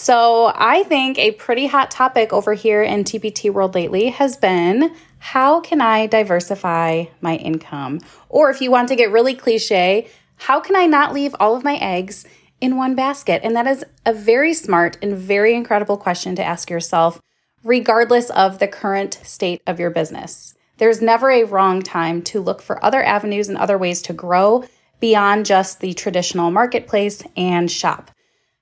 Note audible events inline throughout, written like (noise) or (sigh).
So, I think a pretty hot topic over here in TPT world lately has been how can I diversify my income? Or if you want to get really cliche, how can I not leave all of my eggs in one basket? And that is a very smart and very incredible question to ask yourself, regardless of the current state of your business. There's never a wrong time to look for other avenues and other ways to grow beyond just the traditional marketplace and shop.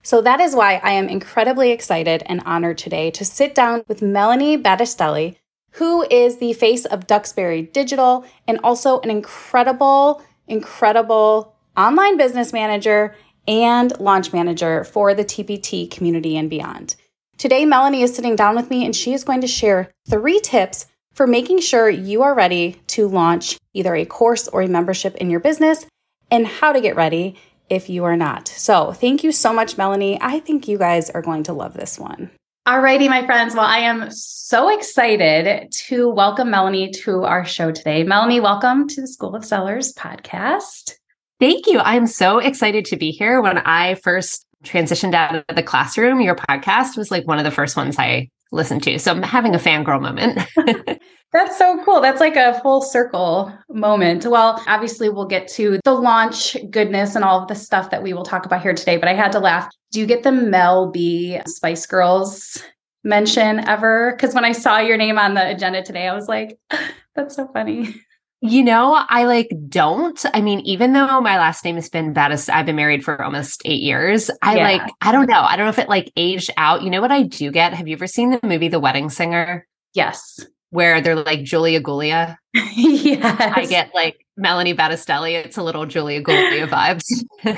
So that is why I am incredibly excited and honored today to sit down with Melanie Battistelli, who is the face of Duxbury Digital and also an incredible, incredible online business manager and launch manager for the TPT community and beyond. Today, Melanie is sitting down with me and she is going to share three tips for making sure you are ready to launch either a course or a membership in your business and how to get ready if you are not. So, thank you so much, Melanie. I think you guys are going to love this one. Alrighty, my friends. Well, I am so excited to welcome Melanie to our show today. Melanie, welcome to the School of Sellers podcast. Thank you. I'm so excited to be here. When I first transitioned out of the classroom, your podcast was like one of the first ones I listen to. So I'm having a fangirl moment. (laughs) That's so cool. That's like a full circle moment. Well, obviously, we'll get to the launch goodness and all of the stuff that we will talk about here today, but I had to laugh. Do you get the Mel B Spice Girls mention ever? Because when I saw your name on the agenda today, I was like, (laughs) that's so funny. You know, I like don't. I mean, even though my last name has been Battis, I've been married for almost eight years. I yeah. like, I don't know. I don't know if it like aged out. You know what I do get? Have you ever seen the movie The Wedding Singer? Yes. Where they're like Julia Gulia. (laughs) yes. I get like Melanie Battistelli. It's a little Julia Gulia vibes.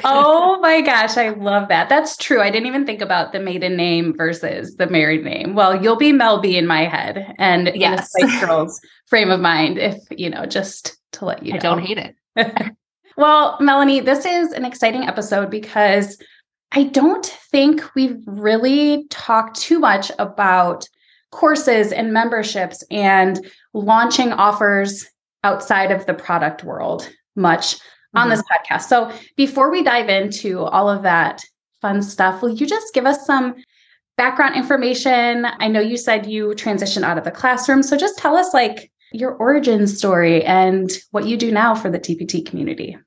oh my gosh, I love that. That's true. I didn't even think about the maiden name versus the married name. Well, you'll be Mel B in my head and yes. in Spice Girls frame of mind, if you know, just to let you know. I don't hate it. (laughs) well, Melanie, this is an exciting episode because I don't think we've really talked too much about courses and memberships and launching offers outside of the product world much mm-hmm. on this podcast. So before we dive into all of that fun stuff, will you just give us some background information? I know you said you transitioned out of the classroom. So just tell us like your origin story and what you do now for the TPT community.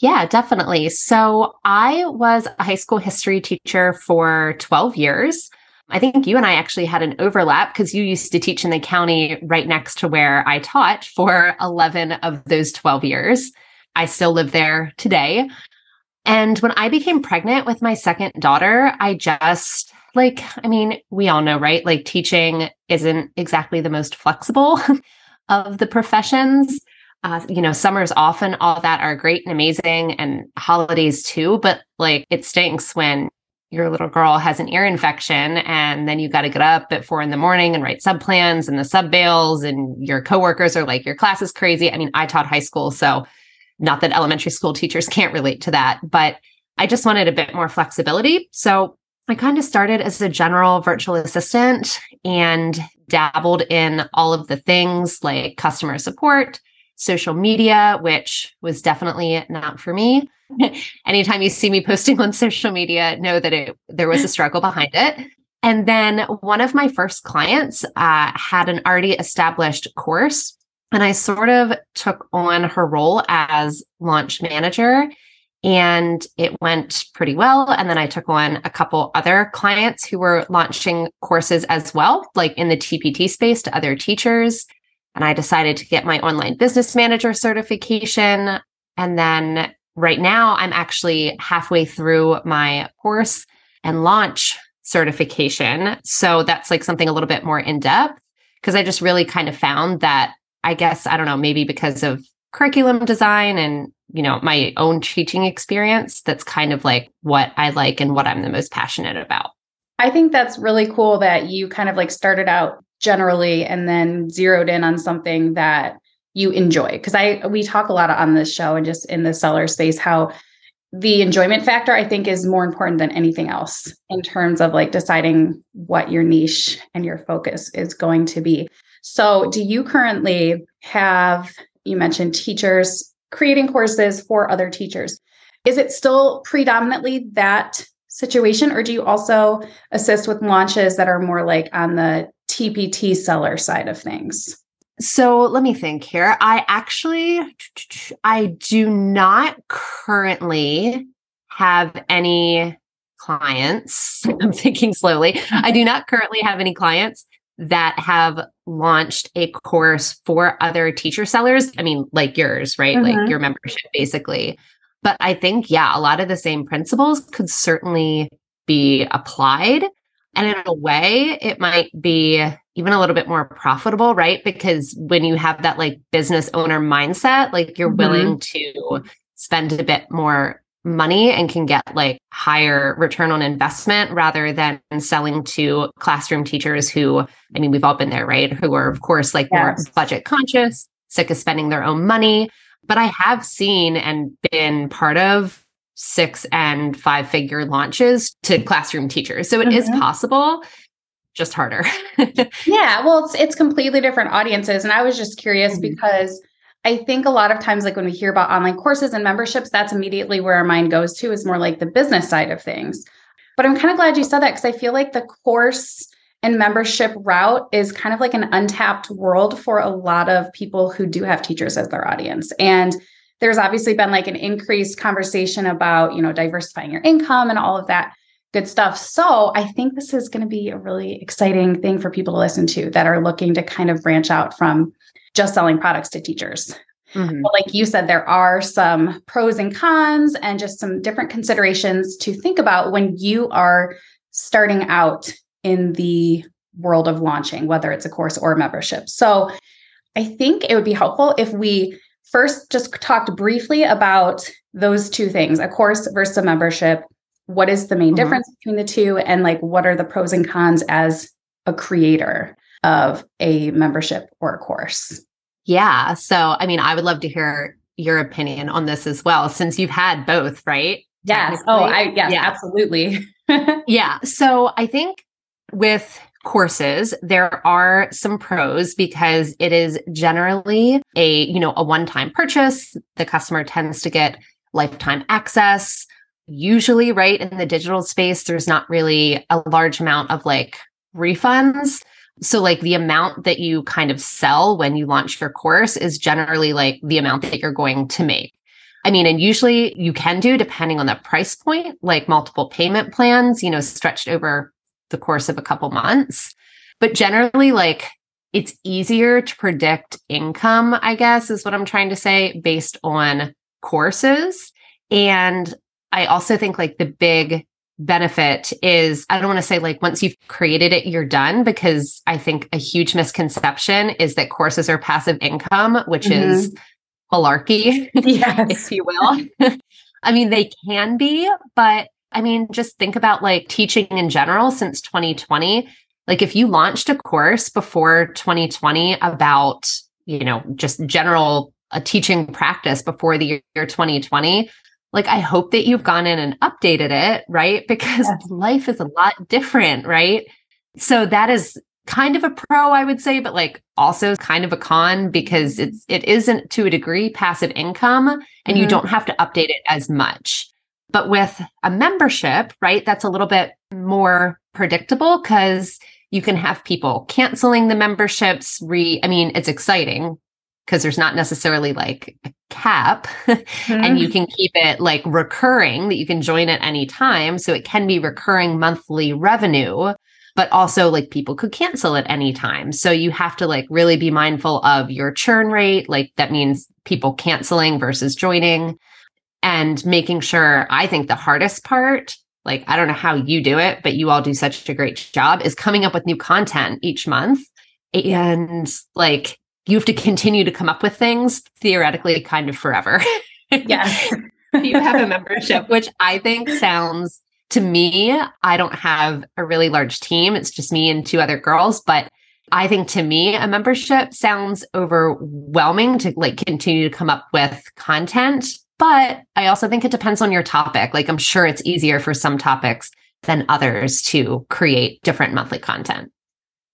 Yeah, definitely. So I was a high school history teacher for 12 years. I think you and I actually had an overlap because you used to teach in the county right next to where I taught for 11 of those 12 years. I still live there today. And when I became pregnant with my second daughter, I just like, I mean, we all know, right? Like teaching isn't exactly the most flexible (laughs) of the professions. Uh, you know, summers often all that are great and amazing and holidays too, but like it stinks when your little girl has an ear infection and then you got to get up at four in the morning and write sub plans and the sub bails and your coworkers are like your class is crazy. I mean i taught high school so not that elementary school teachers (laughs) can't relate to that but i just wanted a bit more flexibility. So i kind of started as a general virtual assistant and dabbled in all of the things like customer support social media which was definitely not for me (laughs) anytime you see me posting on social media, know that it there was a (laughs) struggle behind it. And then one of my first clients uh, had an already established course, and I sort of took on her role as launch manager. And it went pretty well. And then I took on a couple other clients who were launching courses as well, like in the TPT space to other teachers. And I decided to get my online business manager certification. And then right now I'm actually halfway through my course and launch certification. So that's like something a little bit more in depth because I just really kind of found that I guess, I don't know, maybe because of curriculum design and, you know, my own teaching experience, that's kind of like what I like and what I'm the most passionate about. I think that's really cool that you kind of like started out generally and then zeroed in on something that you enjoy. Because i we talk a lot on this show and just in the seller space how the enjoyment factor i think is more important than anything else in terms of like deciding what your niche and your focus is going to be. So do you currently have you mentioned teachers creating courses for other teachers. Is it still predominantly that situation or do you also assist with launches that are more like on the TPT seller side of things? So let me think here. I actually I do not currently have any clients. (laughs) I'm thinking slowly. I do not currently have any clients that have launched a course for other teacher sellers. I mean, like yours, right? Mm-hmm. Like your membership basically. But I think, yeah, a lot of the same principles could certainly be applied. And in a way, it might be even a little bit more profitable, right? Because when you have that like business owner mindset, like you're mm-hmm. willing to spend a bit more money and can get like higher return on investment rather than selling to classroom teachers who, I mean, we've all been there, right? Who are, of course, like yes. more budget conscious, sick of spending their own money. But I have seen and been part of six and five figure launches to classroom teachers. So it mm-hmm. is possible, just harder. (laughs) yeah, well, it's it's completely different audiences and I was just curious mm-hmm. because I think a lot of times like when we hear about online courses and memberships, that's immediately where our mind goes to is more like the business side of things. But I'm kind of glad you said that cuz I feel like the course and membership route is kind of like an untapped world for a lot of people who do have teachers as their audience. And there's obviously been like an increased conversation about, you know, diversifying your income and all of that good stuff. So I think this is going to be a really exciting thing for people to listen to that are looking to kind of branch out from just selling products to teachers. Mm-hmm. But like you said, there are some pros and cons and just some different considerations to think about when you are starting out in the world of launching, whether it's a course or a membership. So I think it would be helpful if we first just talked briefly about those two things a course versus a membership. What is the main mm-hmm. difference between the two? And like what are the pros and cons as a creator of a membership or a course? Yeah. So i mean i would love to hear your opinion on this as well since you've had both right? Yes. Oh i yes yeah. absolutely. (laughs) Yeah. So i think with courses there are some pros because it is generally a you know a one time purchase. The customer tends to get lifetime access. Usually right in the digital space there's not really a large amount of like refunds. So like the amount that you kind of sell when you launch your course is generally like the amount that you're going to make. I mean, and usually you can do, depending on the price point, like multiple payment plans, you know, stretched over the course of a couple months. But generally, like it's easier to predict income, I guess, is what I'm trying to say, based on courses. And I also think like the big benefit is I don't want to say like once you've created it, you're done, because I think a huge misconception is that courses are passive income, which mm-hmm. is malarkey, (laughs) yes. if you will. (laughs) I mean, they can be, but I mean, just think about like teaching in general since 2020. Like if you launched a course before 2020 about, you know, just general a teaching practice before the year 2020, like I hope that you've gone in and updated it, right? (laughs) Because yes. life is a lot different, right? So that is kind of a pro, I would say, but like also kind of a con because it's it isn't to a degree passive income and mm-hmm. you don't have to update it as much. But with a membership, right, that's a little bit more predictable because you can have people canceling the memberships. Re, I mean, it's exciting because there's not necessarily like a cap mm-hmm. (laughs) and you mm-hmm. can keep it like recurring that you can join at any time. So it can be recurring monthly revenue, but also like people could cancel at any time. So you have to like really be mindful of your churn rate. Like that means people canceling versus joining and making sure I think the hardest part, like I don't know how you do it, but you all do such a great job, is coming up with new content each month. And like you have to continue to come up with things theoretically kind of forever. Yes. (laughs) you have a membership, which I think sounds to me, I don't have a really large team. It's just me and two other girls, but I think to me, a membership sounds overwhelming to like continue to come up with content. But I also think it depends on your topic. Like, I'm sure it's easier for some topics than others to create different monthly content.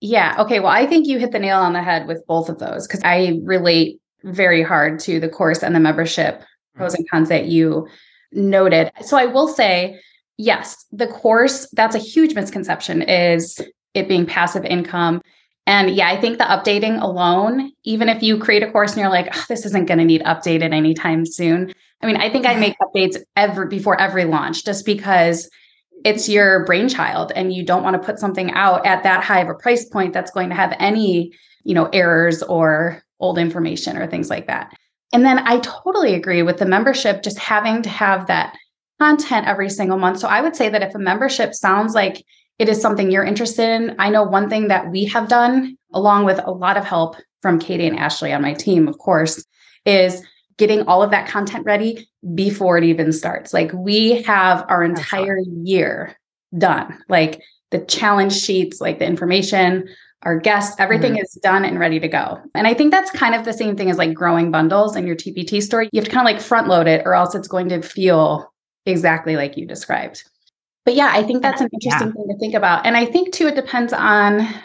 Yeah. Okay. Well, I think you hit the nail on the head with both of those because I relate very hard to the course and the membership mm-hmm. pros and cons that you noted. So I will say, yes, the course, that's a huge misconception is it being passive income. And yeah, I think the updating alone, even if you create a course and you're like, oh, this isn't going to need updated anytime soon. I mean, I think I make updates every before every launch just because it's your brainchild and you don't want to put something out at that high of a price point that's going to have any, you know, errors or old information or things like that. And then I totally agree with the membership just having to have that content every single month. So I would say that if a membership sounds like it is something you're interested in, I know one thing that we have done, along with a lot of help from Katie and Ashley on my team, of course, is getting all of that content ready before it even starts. Like we have our entire year done, like the challenge sheets, like the information, our guests, everything mm-hmm. is done and ready to go. And I think that's kind of the same thing as like growing bundles in your TPT store. You have to kind of like front load it or else it's going to feel exactly like you described. But yeah, I think that's an (laughs) interesting yeah. thing to think about. And I think too, it depends on, I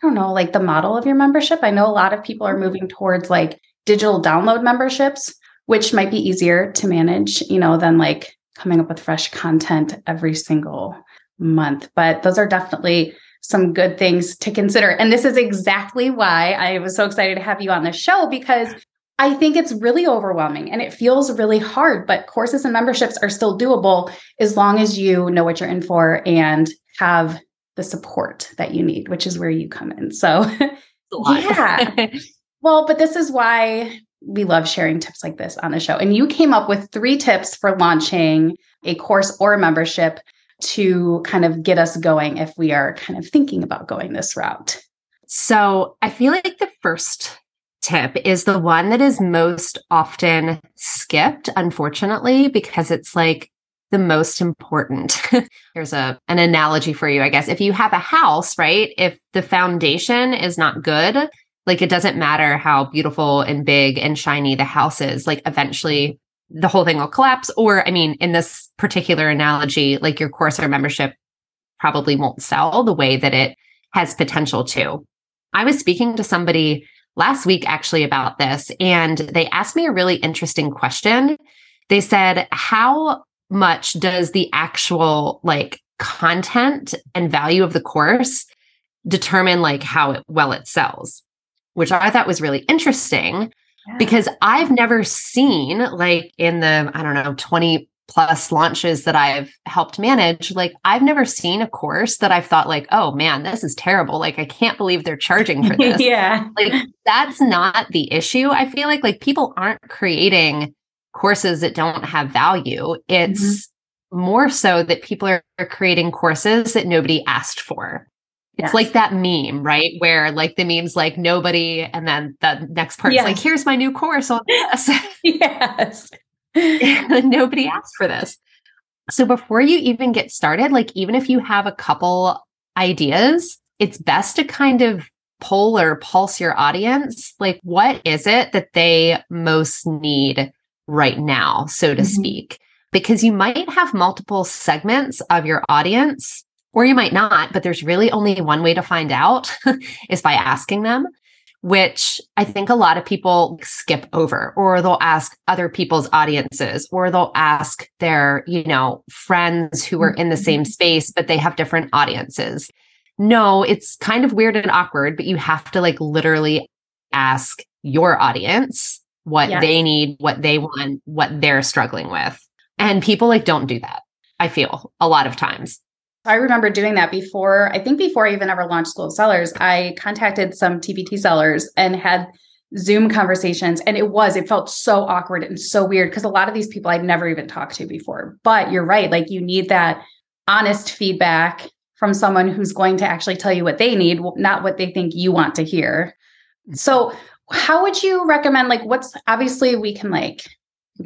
don't know, like the model of your membership. I know a lot of people are moving towards like digital download memberships, which might be easier to manage, you know, than like coming up with fresh content every single month. But those are definitely some good things to consider. And this is exactly why I was so excited to have you on the show because I think it's really overwhelming and it feels really hard, but courses and memberships are still doable as long as you know what you're in for and have the support that you need, which is where you come in. So, (laughs) yeah. (laughs) well, but this is why we love sharing tips like this on the show. And you came up with three tips for launching a course or a membership to kind of get us going if we are kind of thinking about going this route. So, I feel like the first tip is the one that is most often skipped, unfortunately, because it's like the most important. (laughs) Here's a an analogy for you, I guess. If you have a house, right? If the foundation is not good, like it doesn't matter how beautiful and big and shiny the house is, like eventually the whole thing will collapse. Or, I mean, in this particular analogy, like your course or membership probably won't sell the way that it has potential to. I was speaking to somebody last week actually about this, and they asked me a really interesting question. They said, How much does the actual like content and value of the course determine like how it, well it sells? Which I thought was really interesting yeah. because I've never seen like in the, I don't know, 20 plus launches that I've helped manage, like I've never seen a course that I've thought like, oh man, this is terrible. Like I can't believe they're charging for (laughs) this. yeah. Like that's not the issue. I feel like like people aren't creating courses that don't have value. It's mm-hmm. more so that people are, are creating courses that nobody asked for. It's yes. like that meme, right? Where like the meme's like nobody, and then the next part's yes. like, here's my new course on this. (laughs) yes. (laughs) Nobody asked for this. So before you even get started, like even if you have a couple ideas, it's best to kind of pull or pulse your audience. Like, what is it that they most need right now, so to mm-hmm. speak? Because you might have multiple segments of your audience, or you might not, but there's really only one way to find out (laughs) is by asking them which I think a lot of people skip over, or they'll ask other people's audiences, or they'll ask their, you know, friends who are in the same mm-hmm. space, but they have different audiences. No, it's kind of weird and awkward, but you have to like literally ask your audience what yes. they need, what they want, what they're struggling with. And people like don't do that. I feel a lot of times. I remember doing that before, I think before I even ever launched School of Sellers, I contacted some TPT sellers and had Zoom conversations. And it was, it felt so awkward and so weird because a lot of these people I'd never even talked to before. But you're right. Like you need that honest feedback from someone who's going to actually tell you what they need, not what they think you want to hear. Mm-hmm. So, how would you recommend? Like, what's obviously we can like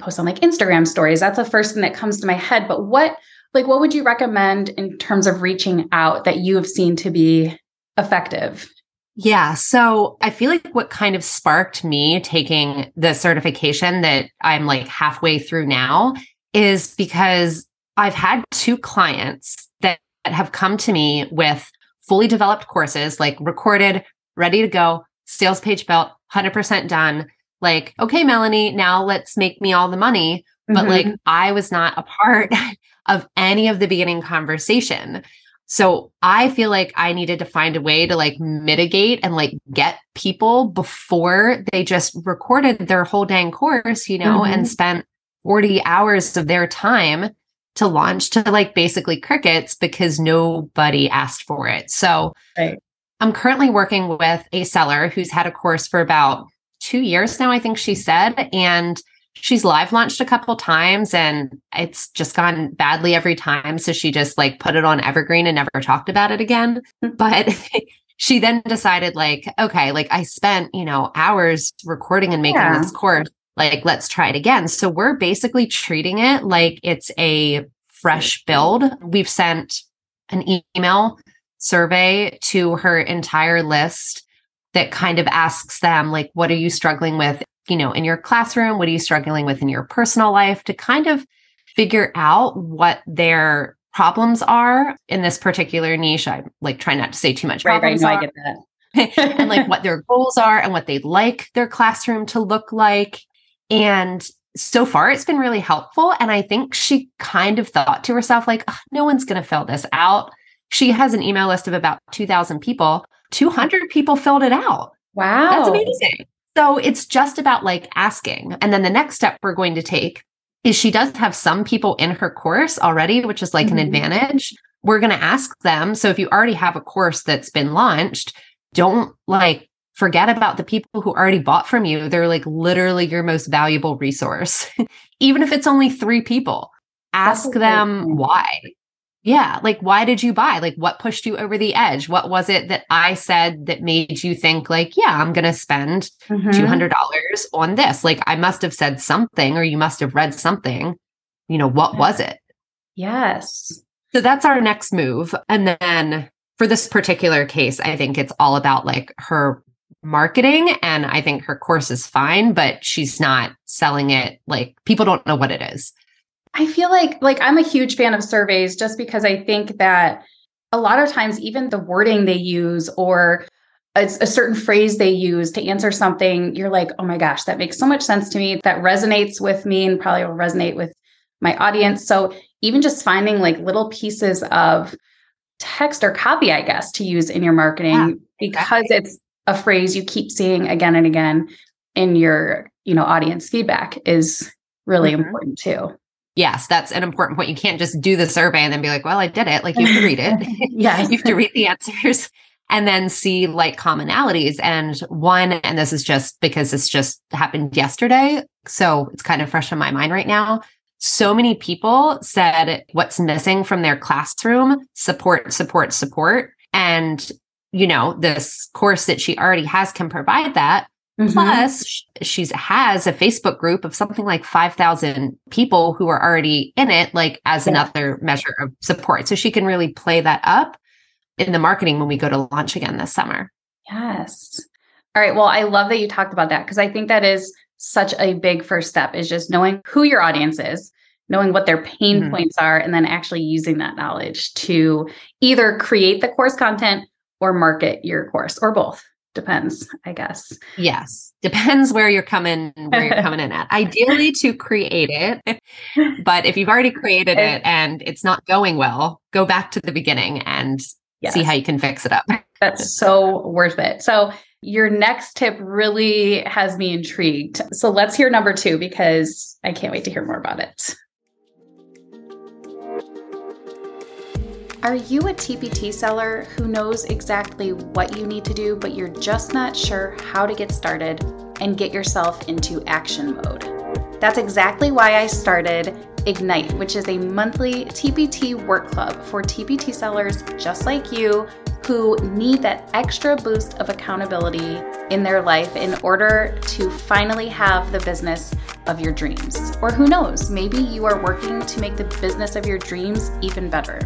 post on like Instagram stories. That's the first thing that comes to my head. But what like what would you recommend in terms of reaching out that you have seen to be effective? Yeah. So I feel like what kind of sparked me taking the certification that I'm like halfway through now is because I've had two clients that have come to me with fully developed courses, like recorded, ready to go, sales page built, 100% done. Like, okay, Melanie, now let's make me all the money. But mm-hmm. like, I was not a part (laughs) of any of the beginning conversation. So I feel like I needed to find a way to like mitigate and like get people before they just recorded their whole dang course, you know, mm-hmm. and spent 40 hours of their time to launch to like basically crickets because nobody asked for it. So right. I'm currently working with a seller who's had a course for about two years now, I think she said. And she's live launched a couple times and it's just gone badly every time. So she just like put it on Evergreen and never talked about it again. Hmm. But (laughs) she then decided, like, okay, like I spent, you know, hours recording and making yeah. this course. Like, let's try it again. So we're basically treating it like it's a fresh build. We've sent an email survey to her entire list that kind of asks them like what are you struggling with you know, in your classroom? What are you struggling with in your personal life to kind of figure out what their problems are in this particular niche? I like try not to say too much. Right, right. No, are, I get that. (laughs) and like what their goals are and what they'd like their classroom to look like. And so far, it's been really helpful. And I think she kind of thought to herself, like, oh, no one's going to fill this out. She has an email list of about 2,000 people. 200 people filled it out. Wow. That's amazing. So it's just about like asking. And then the next step we're going to take is she does have some people in her course already, which is like mm-hmm. an advantage. We're going to ask them. So if you already have a course that's been launched, don't like forget about the people who already bought from you. They're like literally your most valuable resource. (laughs) Even if it's only three people, ask them why. Yeah. Like, why did you buy? Like, what pushed you over the edge? What was it that I said that made you think, like, yeah, I'm going to spend mm-hmm. $200 on this? Like, I must have said something or you must have read something. You know, what was it? Yes. So that's our next move. And then for this particular case, I think it's all about like her marketing. And I think her course is fine, but she's not selling it. Like, people don't know what it is. I feel like like I'm a huge fan of surveys just because I think that a lot of times even the wording they use or a, a, certain phrase they use to answer something, you're like, oh my gosh, that makes so much sense to me. That resonates with me and probably will resonate with my audience. So even just finding like little pieces of text or copy, I guess, to use in your marketing yeah, because exactly. it's a phrase you keep seeing again and again in your, you know, audience feedback is really mm-hmm. important too yes, that's an important point. You can't just do the survey and then be like, well, I did it. Like you have to read it. (laughs) yeah. you have to read the answers and then see like commonalities. And one, and this is just because this just happened yesterday. So it's kind of fresh in my mind right now. So many people said what's missing from their classroom support, support, support. And, you know, this course that she already has can provide that. Mm-hmm. Plus, she's has a Facebook group of something like 5,000 people who are already in it, like as yeah. another measure of support. So she can really play that up in the marketing when we go to launch again this summer. Yes. All right. Well, I love that you talked about that because I think that is such a big first step is just knowing who your audience is, knowing what their pain mm-hmm. points are, and then actually using that knowledge to either create the course content or market your course or both depends i guess. Yes depends where you're coming where you're (laughs) coming in at. Ideally to create it but if you've already created it and it's not going well go back to the beginning and yes. see how you can fix it up. That's so worth it. So your next tip really has me intrigued. So let's hear number two because i can't wait to hear more about it Are you a TPT seller who knows exactly what you need to do, but you're just not sure how to get started and get yourself into action mode? That's exactly why I started Ignite, which is a monthly TPT work club for TPT sellers just like you who need that extra boost of accountability in their life in order to finally have the business of your dreams. Or who knows, maybe you are working to make the business of your dreams even better.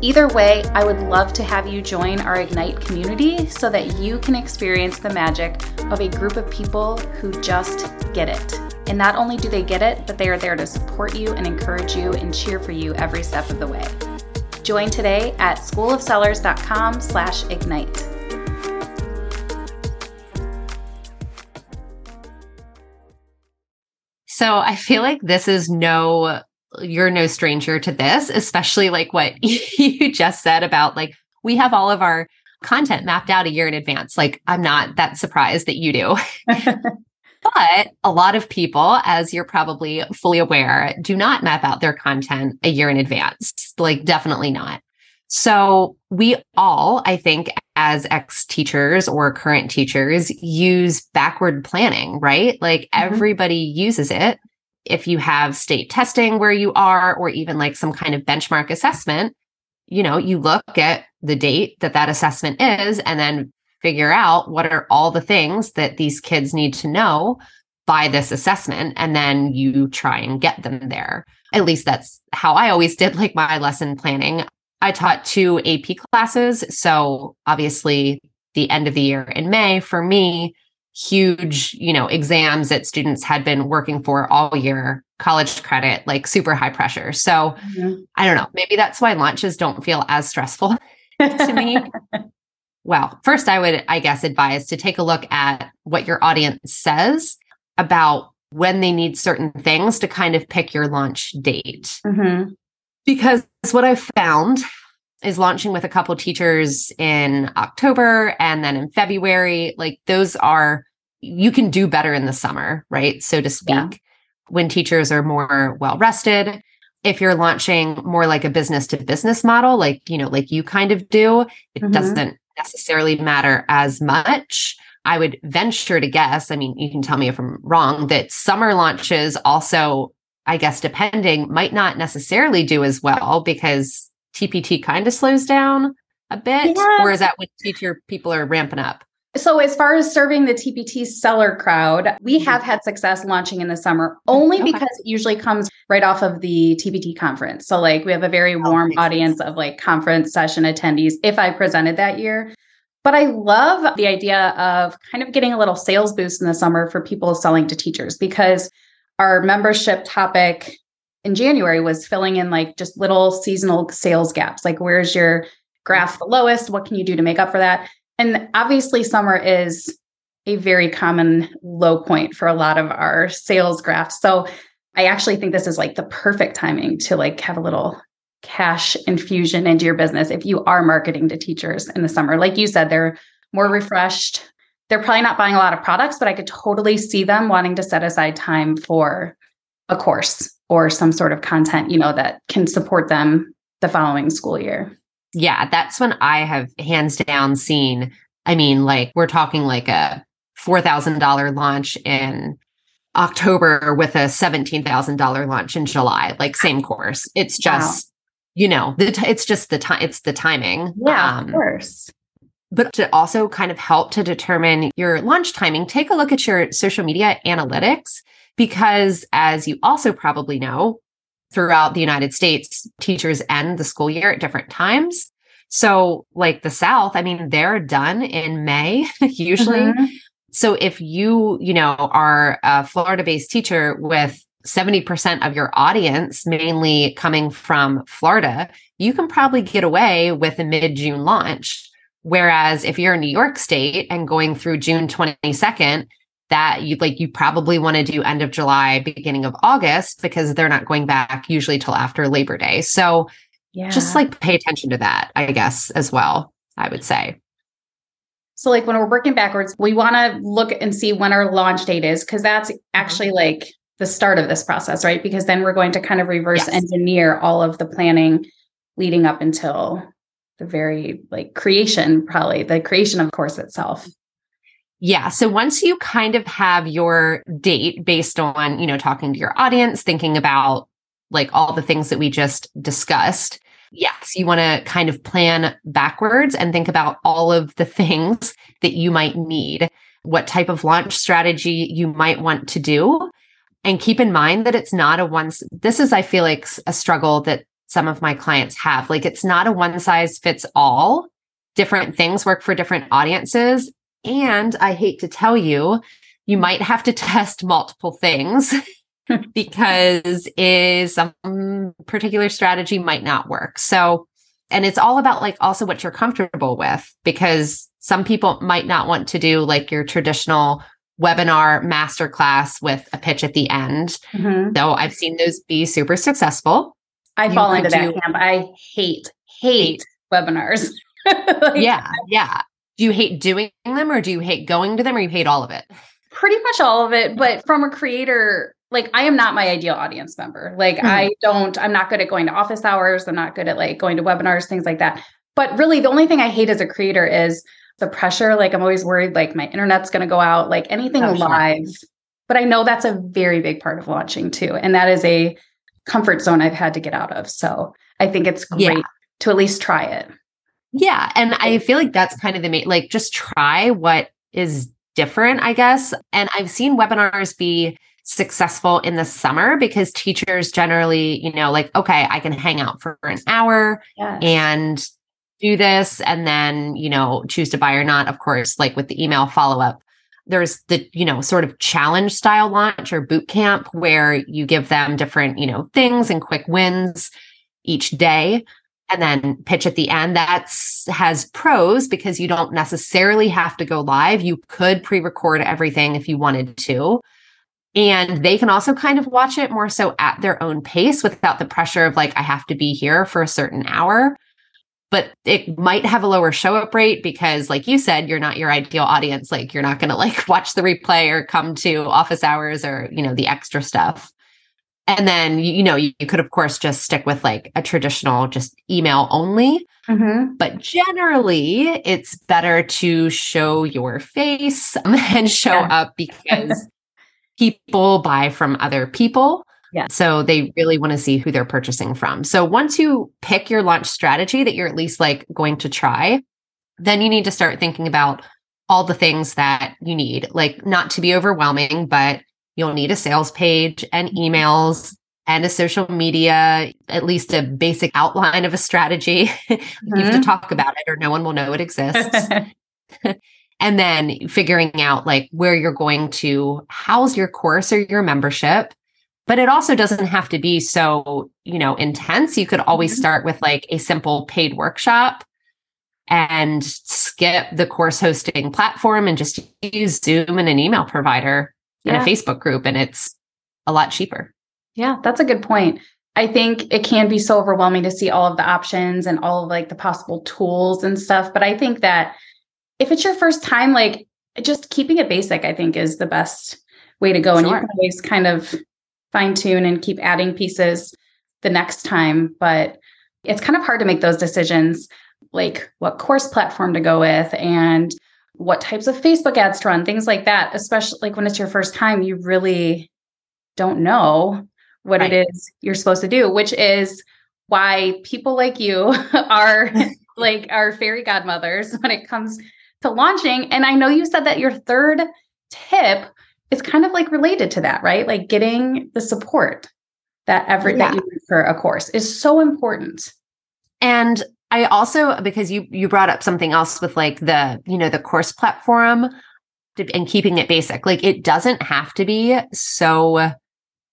Either way, I would love to have you join our Ignite community so that you can experience the magic of a group of people who just get it. And not only do they get it, but they are there to support you and encourage you and cheer for you every step of the way. Join today at schoolofsellers.com slash ignite. So I feel like this is no, you're no stranger to this, especially like what (laughs) you just said about like, we have all of our content mapped out a year in advance. Like, I'm not that surprised that you do. (laughs) but a lot of people, as you're probably fully aware, do not map out their content a year in advance. Like, definitely not. So we all, I think, as ex teachers or current teachers, use backward planning, right? Like mm-hmm. everybody uses it. If you have state testing where you are, or even like some kind of benchmark assessment, you know, you look at the date that that assessment is and then figure out what are all the things that these kids need to know by this assessment. And then you try and get them there. At least that's how I always did like my lesson planning. I taught two AP classes. So obviously, the end of the year in May for me, huge, you know, exams that students had been working for all year, college credit, like super high pressure. So mm-hmm. I don't know. Maybe that's why lunches don't feel as stressful (laughs) to me. well, first, I would, I guess, advise to take a look at what your audience says about when they need certain things to kind of pick your launch date. Mm-hmm because what I've found is launching with a couple teachers in October and then in February. Like those are, you can do better in the summer, right? So to speak, yeah. when teachers are more well rested. If you're launching more like a business to business model, like, you know, like you kind of do, it mm-hmm. doesn't necessarily matter as much. I would venture to guess, I mean, you can tell me if I'm wrong, that summer launches also I guess, depending, might not necessarily do as well because TPT kind of slows down a bit? Yeah. Or is that when teacher people are ramping up? So, as far as serving the TPT seller crowd, we mm-hmm. have had success launching in the summer only okay. because it usually comes right off of the TPT conference. So, like, we have a very oh, warm oh, audience sense. of like conference session attendees if I presented that year. But I love the idea of kind of getting a little sales boost in the summer for people selling to teachers because our membership topic in January was filling in like just little seasonal sales gaps. Like, where's your graph the lowest? What can you do to make up for that? And obviously, summer is a very common low point for a lot of our sales graphs. So, I actually think this is like the perfect timing to like have a little cash infusion into your business if you are marketing to teachers in the summer. Like you said, they're more refreshed, they're probably not buying a lot of products, but I could totally see them wanting to set aside time for a course or some sort of content, you know, that can support them the following school year. Yeah, that's when I have hands down seen. I mean, like we're talking like a $4,000 launch in October with a $17,000 launch in July, like same course. It's just, wow. you know, the t- it's just the time, it's the timing. Yeah, um, of course. But to also kind of help to determine your launch timing, take a look at your social media analytics because as you also probably know, throughout the United States, teachers end the school year at different times. So, like the South, I mean, they're done in May (laughs) usually. Mm-hmm. So, if you, you know, are a Florida based teacher with 70% of your audience mainly coming from Florida, you can probably get away with a mid June launch. Whereas if you're in New York State and going through June 22nd, that you like you probably want to do end of July, beginning of August because they're not going back usually till after Labor Day. So yeah. just like pay attention to that, I guess, as well, I would say. So, like when we're working backwards, we want to look and see when our launch date is because that's mm-hmm. actually like the start of this process, right? Because then we're going to kind of reverse yes. engineer all of the planning leading up until the very like creation, probably the creation of course itself. Yeah. So once you kind of have your date based on, you know, talking to your audience, thinking about like all the things that we just discussed, yes, you want to kind of plan backwards and think about all of the (laughs) things that you might need, what type of launch strategy you might want to do. And keep in mind that it's not a one, this is, I feel like, a struggle that some of my clients have. Like, it's not a one size fits all. Different things work for different audiences. And I hate to tell you, you might have to (laughs) test multiple things (laughs) because is some particular strategy might not work. So, and it's all about like also what you're comfortable with because some people might not want to do like your traditional webinar masterclass with a pitch at the end. Mm-hmm. So I've seen those be super successful. I you fall into that camp. I hate, hate, hate. webinars. (laughs) like, yeah. Yeah. Do you hate doing them or do you hate going to them or you hate all of it? Pretty much all of it. But from a creator, like I am not my ideal audience member. Like mm-hmm. I don't, I'm not good at going to office hours. I'm not good at like going to webinars, things like that. But really the only thing I hate as a creator is the pressure. Like I'm always worried like my internet's going to go out, like anything oh, live. Sure. But I know that's a very big part of launching too. And that is a comfort zone I've had to get out of. So I think it's great yeah. to at least try it. Yeah. And I feel like that's kind of the main, like just try what is different, I guess. And I've seen webinars be successful in the summer because teachers generally, you know, like, okay, I can hang out for an hour yes. and do this and then, you know, choose to buy or not. Of course, like with the email follow up, there's the, you know, sort of challenge style launch or boot camp where you give them different, you know, things and quick wins each day and then pitch at the end. That's has pros because you don't necessarily have to go live. You could pre-record everything if you wanted to. And they can also kind of watch it more so at their own pace without the pressure of like, I have to be here for a certain hour but it might have a lower show up rate because like you said you're not your ideal audience like you're not going to like (laughs) watch the replay or come to office hours or you know the extra stuff and then you know you, you could of course just stick with like a traditional just email only mm-hmm. but generally it's better to show your face (laughs) and show yeah. up because people buy from other people yeah. So they really want to see who they're purchasing from. So once you pick your launch strategy that you're at least like going to try, then you need to start thinking about all the things that you need, like not to be overwhelming, but you'll need a sales page and emails and a social media, at least a basic outline of a strategy. Mm-hmm. (laughs) you have to mm-hmm. talk about it or no one will know it exists. (laughs) (laughs) and then figuring out like where you're going to house your course or your membership but it also doesn't have to be so you know intense you could always mm-hmm. start with like a simple paid workshop and skip the course hosting platform and just use zoom and an email provider yeah. and a facebook group and it's a lot cheaper yeah that's a good point i think it can be so overwhelming to see all of the options and all of like the possible tools and stuff but i think that if it's your first time like just keeping it basic i think is the best way to go sure. and you can always kind of fine tune and keep adding pieces the next time. But it's kind of hard to make those decisions like what course platform to go with and what types of Facebook ads to run, things like that. Especially like when it's your first time, you really don't know what right. it is you're supposed to do, which is why people like you (laughs) are (laughs) like our fairy godmothers when it comes to launching. And I know you said that your third tip is kind of like related to that, right? Like getting the support that every yeah. that you need for a course is so important. And I also because you you brought up something else with like the, you know, the course platform and keeping it basic. Like it doesn't have to be so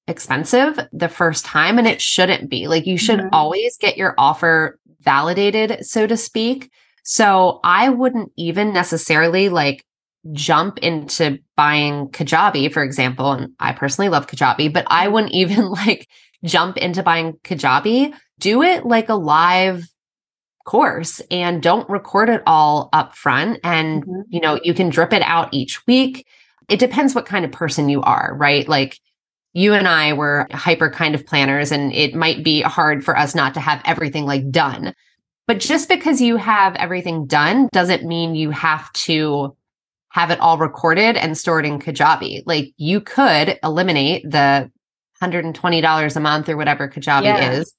expensive the first time and it shouldn't be. Like you should mm-hmm. always get your offer validated, so to speak. So I wouldn't even necessarily like jump into buying Kajabi, for example, and I personally love Kajabi, but I wouldn't (laughs) even like jump into buying Kajabi. Do it like a live course and don't record it all up front. And, mm-hmm. you know, you can drip it out each week. It depends what kind of person you are, right? Like, you and I were hyper kind of planners, and it might be hard for us not to have everything like done. But just because you have everything done doesn't mean you have to have it all recorded and stored in Kajabi. Like you could eliminate the $120 a month or whatever Kajabi yeah. is.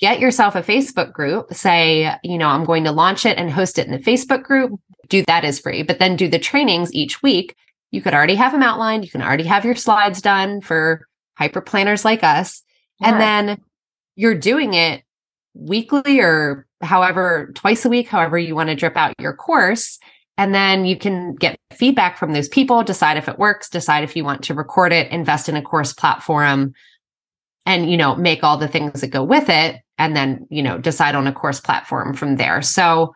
Get yourself a Facebook group, say, you know, I'm going to launch it and host it in the Facebook group. Do that as free, but then do the trainings each week. You could already have them outlined. You can already have your slides done for hyper planners like us. Yeah. And then you're doing it weekly or however, twice a week, however you want to drip out your course. And then you can get feedback from those people, decide if it works, decide if you want to record it, invest in a course platform, and, you know, make all the things that go with it. And then, you know, decide on a course platform from there. So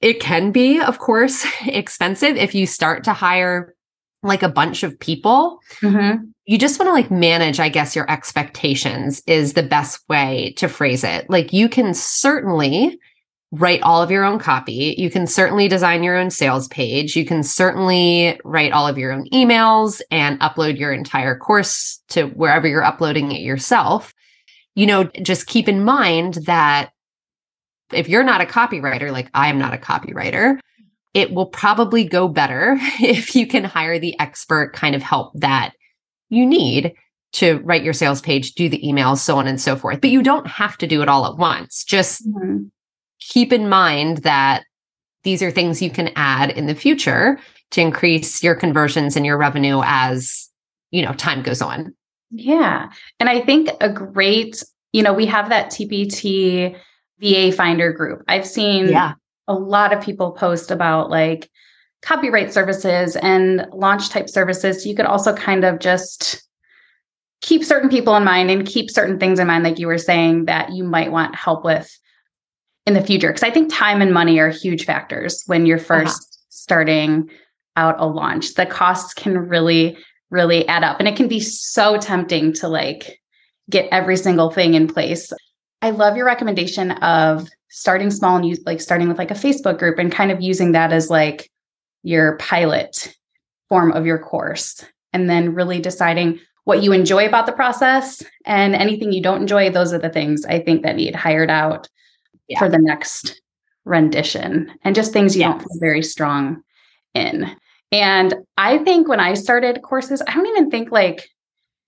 it can be, of course, (laughs) expensive if you start to hire like a bunch of people. Mm-hmm. You just want to like manage, I guess, your expectations is the best way to phrase it. Like you can certainly write all of your own copy. You can certainly design your own sales page. You can certainly write all of your own emails and upload your entire course to wherever you're uploading it yourself. You know, just keep in mind that if you're not a copywriter, like I am not a copywriter, it will probably go better (laughs) if you can hire the expert kind of help that you need to write your sales page, do the emails, so on and so forth. But you don't have to do it all at once. Just mm-hmm. keep in mind that these are things you can add in the future to increase your conversions and your revenue as, you know, time goes on. Yeah. And I think a great, you know, we have that TPT VA Finder group. I've seen yeah. a lot of people post about like copyright services and launch type services. So you could also kind of just keep certain people in mind and keep certain things in mind, like you were saying, that you might want help with in the future. Because I think time and money are huge factors when you're 1st uh-huh. starting out a launch. The costs can really, really add up. And it can be so tempting to like get every single thing in place. I love your recommendation of starting small and use like starting with like a Facebook group and kind of using that as like your pilot form of your course and then really deciding what you enjoy about the process and anything you don't enjoy those are the things i think that need hired out yeah. for the next rendition and just things you yes. don't feel very strong in and i think when i started courses i don't even think like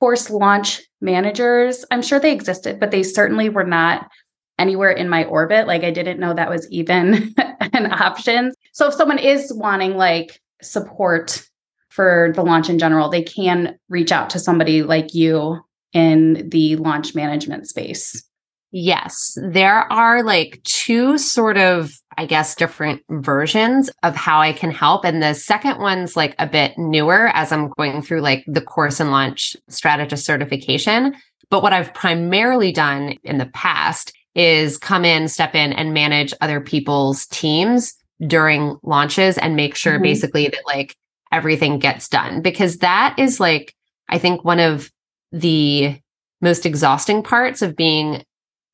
course launch managers. I'm sure they existed, but they certainly were not anywhere in my orbit. Like I didn't know that was even (laughs) an option. So if someone is wanting like support for the launch in general, they can reach out to somebody like you in the launch management space. Yes, there are like two sort of, I guess, different versions of how I can help. And the second one's like a bit newer as I'm going through like the course and launch strategist certification. But what I've primarily done in the past is come in, step in, and manage other people's teams during launches and make sure mm-hmm. basically that like everything gets done because that is like, I think one of the most exhausting parts of being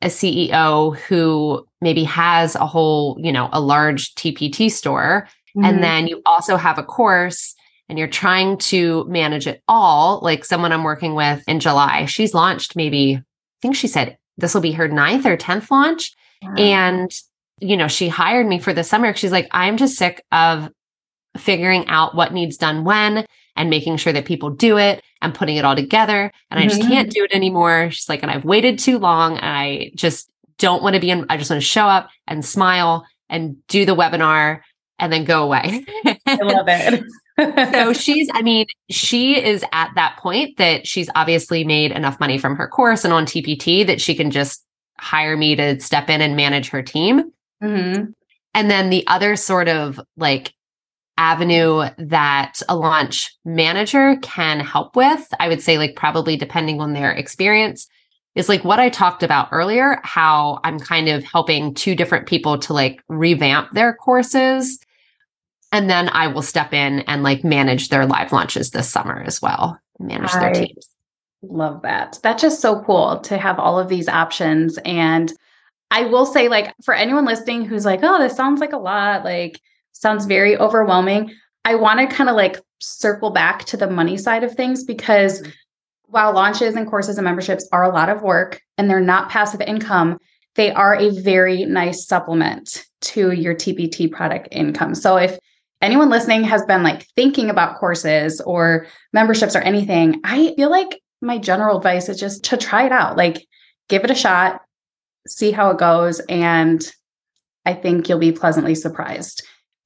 a CEO who maybe has a whole, you know, a large TPT store, mm-hmm. and then you also have a course and you're trying to manage it all. Like someone I'm working with in July, she's launched maybe, I think she said this will be her ninth or 10th launch. Wow. And, you know, she hired me for the summer. She's like, I'm just sick of figuring out what needs done when and making sure that people do it and putting it all together. And mm-hmm. I just mm-hmm. can't do it anymore. She's like, and I've waited too long. And I just don't want to be in, I just want to show up and smile and do the webinar and then go away. I love it. (laughs) so she's, I mean, she is at that point that she's obviously made enough money from her course and on TPT that she can just hire me to step in and manage her team. Mm-hmm. And then the other sort of like avenue that a launch manager can help with, I would say, like, probably depending on their experience, is like what I talked about earlier, how I'm kind of helping two different people to like revamp their courses. And then I will step in and like manage their live launches this summer as well, manage I their teams. Love that. That's just so cool to have all of these options. And I will say, like, for anyone listening who's like, oh, this sounds like a lot, like, sounds very overwhelming. I want to kind of like circle back to the money side of things because mm-hmm. while launches and courses and memberships are a lot of work and they're not passive income, they are a very nice supplement to your TPT product income. So if anyone listening has been like thinking about courses or memberships or anything, I feel like my general advice is just to try it out. Like give it a shot, see how it goes and I think you'll be pleasantly surprised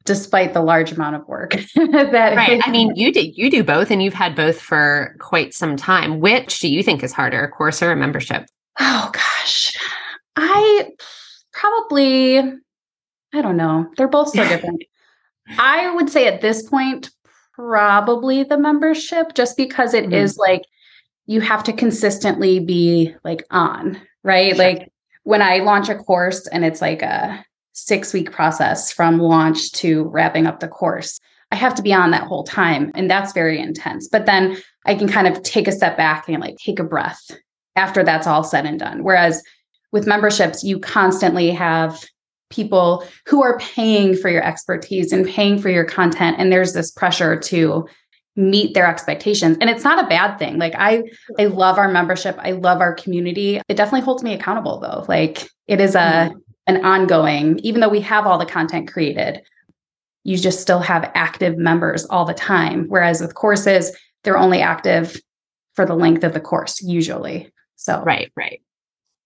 despite the large amount of work (laughs) that right. I mean, you do you do both and you've had both for quite some time. Which do you think is harder, a course or a membership? Oh gosh. I probably I don't know. They're both so (laughs) different. I would say at this point probably the membership just because it mm-hmm. is like you have to consistently be like on, right? Sure. Like when I launch a course and it's like a six week process from launch to wrapping up the course. I have to be on that whole time. And that's very intense. But then I can kind of take a step back and like take a breath after that's all said and done. Whereas with memberships, you constantly have people who are paying for your expertise and paying for your content. And there's this pressure to meet their expectations and it's not a bad thing like i i love our membership i love our community it definitely holds me accountable though like it is a mm-hmm an ongoing, even though we have all the content created, you just still have active members all the time. Whereas with courses, they're only active for the length of the course, usually. So, right, right.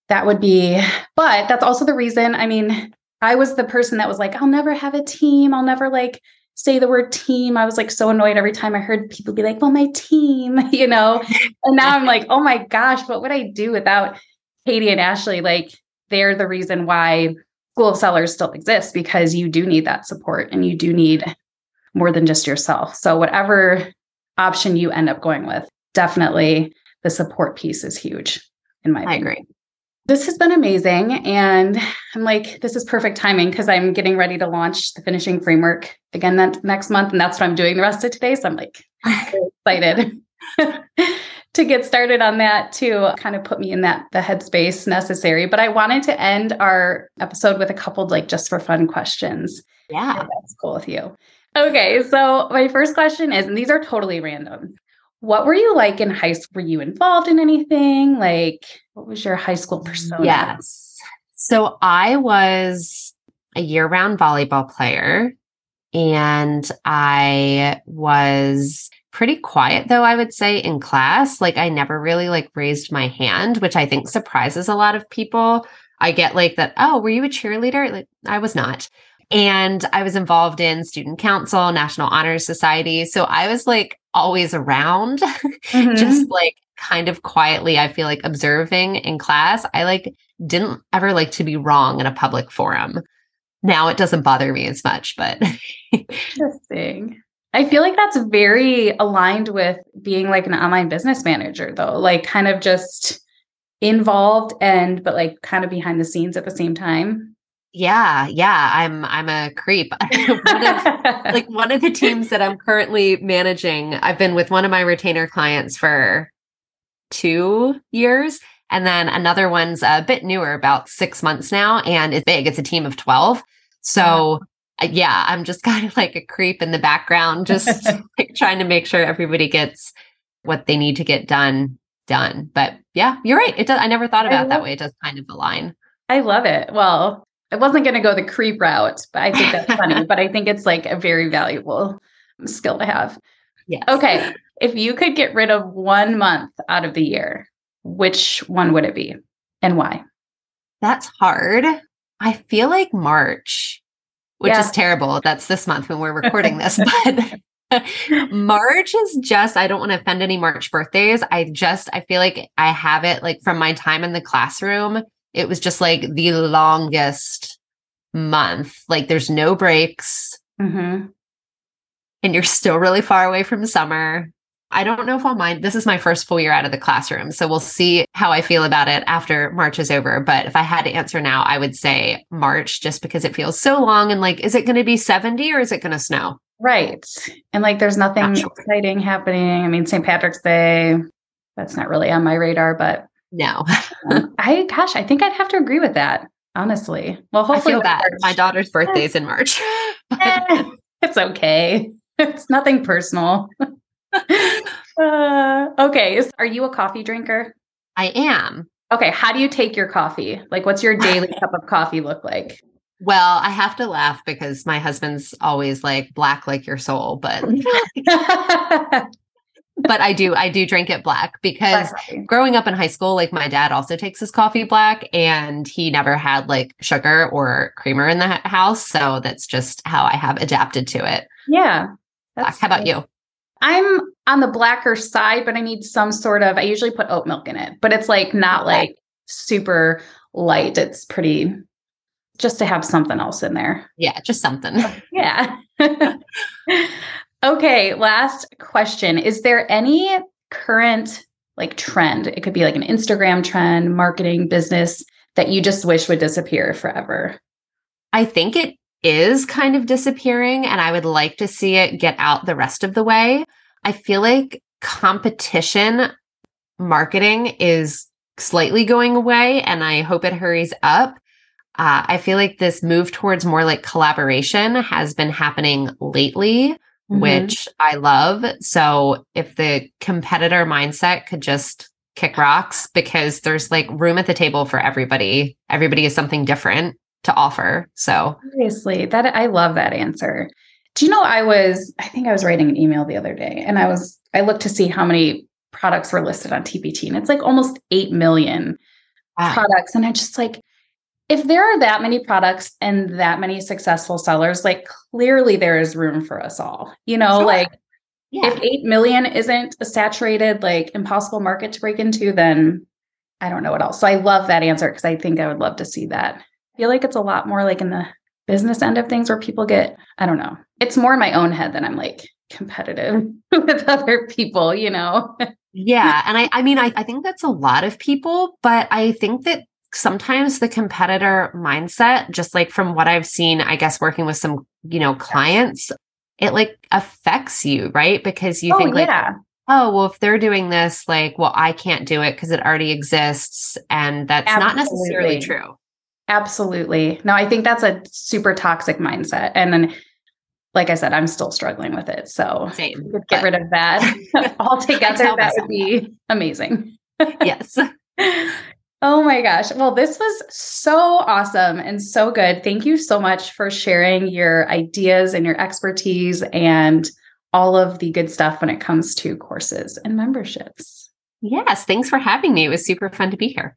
That would be, but that's also the reason. I mean, I was the person that was like, I'll never have a team. I'll never like say the word team. I was like so annoyed every time I heard people be like, well, my team, (laughs) you know? and now I'm like, oh my gosh, what would I do without Katie and Ashley? Like, they're the reason why School of Sellers still exists because you do need that support and you do need more than just yourself. So, whatever option you end up going with, definitely the support piece is huge in my opinion. I agree. This has been amazing. And I'm like, this is perfect timing because I'm getting ready to launch the finishing framework again that next month. And that's what I'm doing the rest of today. So I'm like (laughs) excited. (laughs) to get started on that to kind of put me in that the headspace necessary. But I wanted to end our episode with a couple like just for fun questions. Yeah. that's cool with you. Okay. So my first question is, and these are totally random. What were you like in high school? Were you involved in anything? Like, what was your high school persona? Yes. So I was a year round volleyball player and I was pretty quiet though i would say in class. Like i never really like raised my hand which i think surprises a lot of people. I get like that oh were you a cheerleader? Like i was not. And i was involved in student council national honor society. So i was like always around (laughs) mm-hmm. just like kind of quietly i feel like observing in class. I like didn't ever like to be wrong in a public forum. Now it doesn't bother me as much but interesting I feel like that's very aligned with being like an online business manager, though, like kind of just involved and, but like kind of behind the scenes at the same time. Yeah, yeah, I'm I'm a creep. (laughs) one of, like one of the teams that I'm currently managing, I've been with one of my retainer clients for 2 years and then another one's a bit newer about 6 months now and it's big. It's a team of 12. So yeah, I'm just (laughs) kind of like a creep in the background, just (laughs) like trying to make sure everybody gets what they need to get done done. But yeah, you're right. It does. I never thought about that way. It does kind of align. I love it. Well, I wasn't going to go the creep route, but I think that's funny. (laughs) but I think it's like a very valuable skill to have. Yes. Okay. If you could get rid of one month out of the year, which one would it be and why? That's hard. I feel like March which yeah. is terrible. That's this month when we're (laughs) recording this. But (laughs) March is just, I don't want to offend any March birthdays. I just, I feel like I have it like from my time in the classroom. It was just like the longest month. Like there's no breaks. Mm-hmm. And you're still really far away from summer. I don't know if I'll mind. This is my first full year out of the classroom. So we'll see how I feel about it after March is over. But if I had to answer now, I would say March just because it feels so long. And like, is it going to be 70 or is it going to snow? Right. And like, there's nothing sure. exciting happening. I mean, St. Patrick's Day, that's not really on my radar, but no. (laughs) um, I, gosh, I think I'd have to agree with that, honestly. Well, hopefully, I feel bad. My daughter's birthday is in March. (laughs) it's okay. It's nothing personal. (laughs) uh, okay. Are you a coffee drinker? I am. Okay. How do you take your coffee? Like, what's your daily (laughs) cup of coffee look like? Well, I have to laugh because my husband's always like black like your soul, but (laughs) but I do I do drink it black because growing up in high school, like my dad also takes his coffee black and he never had like sugar or creamer in the house. So that's just how I have adapted to it. Yeah. How about you? I'm on the blacker side, but I need some sort of, I usually put oat milk in it, but it's like not like super light. It's pretty just to have something else in there. Yeah, just something. (laughs) Yeah. (laughs) okay. Last question. Is there any current like trend? It could be like an Instagram trend, marketing, business that you just wish would disappear forever. I think it is kind of disappearing and I would like to see it get out the rest of the way. I feel like competition marketing is slightly going away and I hope it hurries up. Uh, I feel like this move towards more like collaboration has been happening lately, Mm-hmm. which I love. So if the competitor mindset could just kick rocks because there's like room at the table for everybody, everybody is something different to offer. So Seriously, that I love that answer. Do you know I was I think I was writing an email the other day and I was I looked to see how many products were listed on TPT and it's like almost 8 million Wow. products and I just like if there are that many products and that many successful sellers like clearly there is room for us all. You know, Sure. like yeah. if 8 million isn't a saturated like impossible market to break into then I don't know what else. So I love that answer because I think I would love to see that. I feel like it's a lot more like in the business end of things where people get, I don't know. It's more in my own head that I'm like competitive mm. (laughs) with other people, you know? Yeah. (laughs) And I, I mean, I, I think that's a lot of people, but I think that sometimes the competitor mindset, just like from what I've seen, I guess working with some, you know, clients, it like affects you, right? Because you oh, think like, yeah. oh, well, if they're doing this, like, well, I can't do it because it already exists. And that's not necessarily true. Absolutely. No, I think that's a super toxic mindset. And then, like I said, I'm still struggling with it. So Same. if we could get but- rid of that (laughs) (laughs) altogether. That would be amazing. yes. (laughs) Oh my gosh. Well, this was so awesome and so good. Thank you so much for sharing your ideas and your expertise and all of the good stuff when it comes to courses and memberships. Yes. Thanks for having me. It was super fun to be here.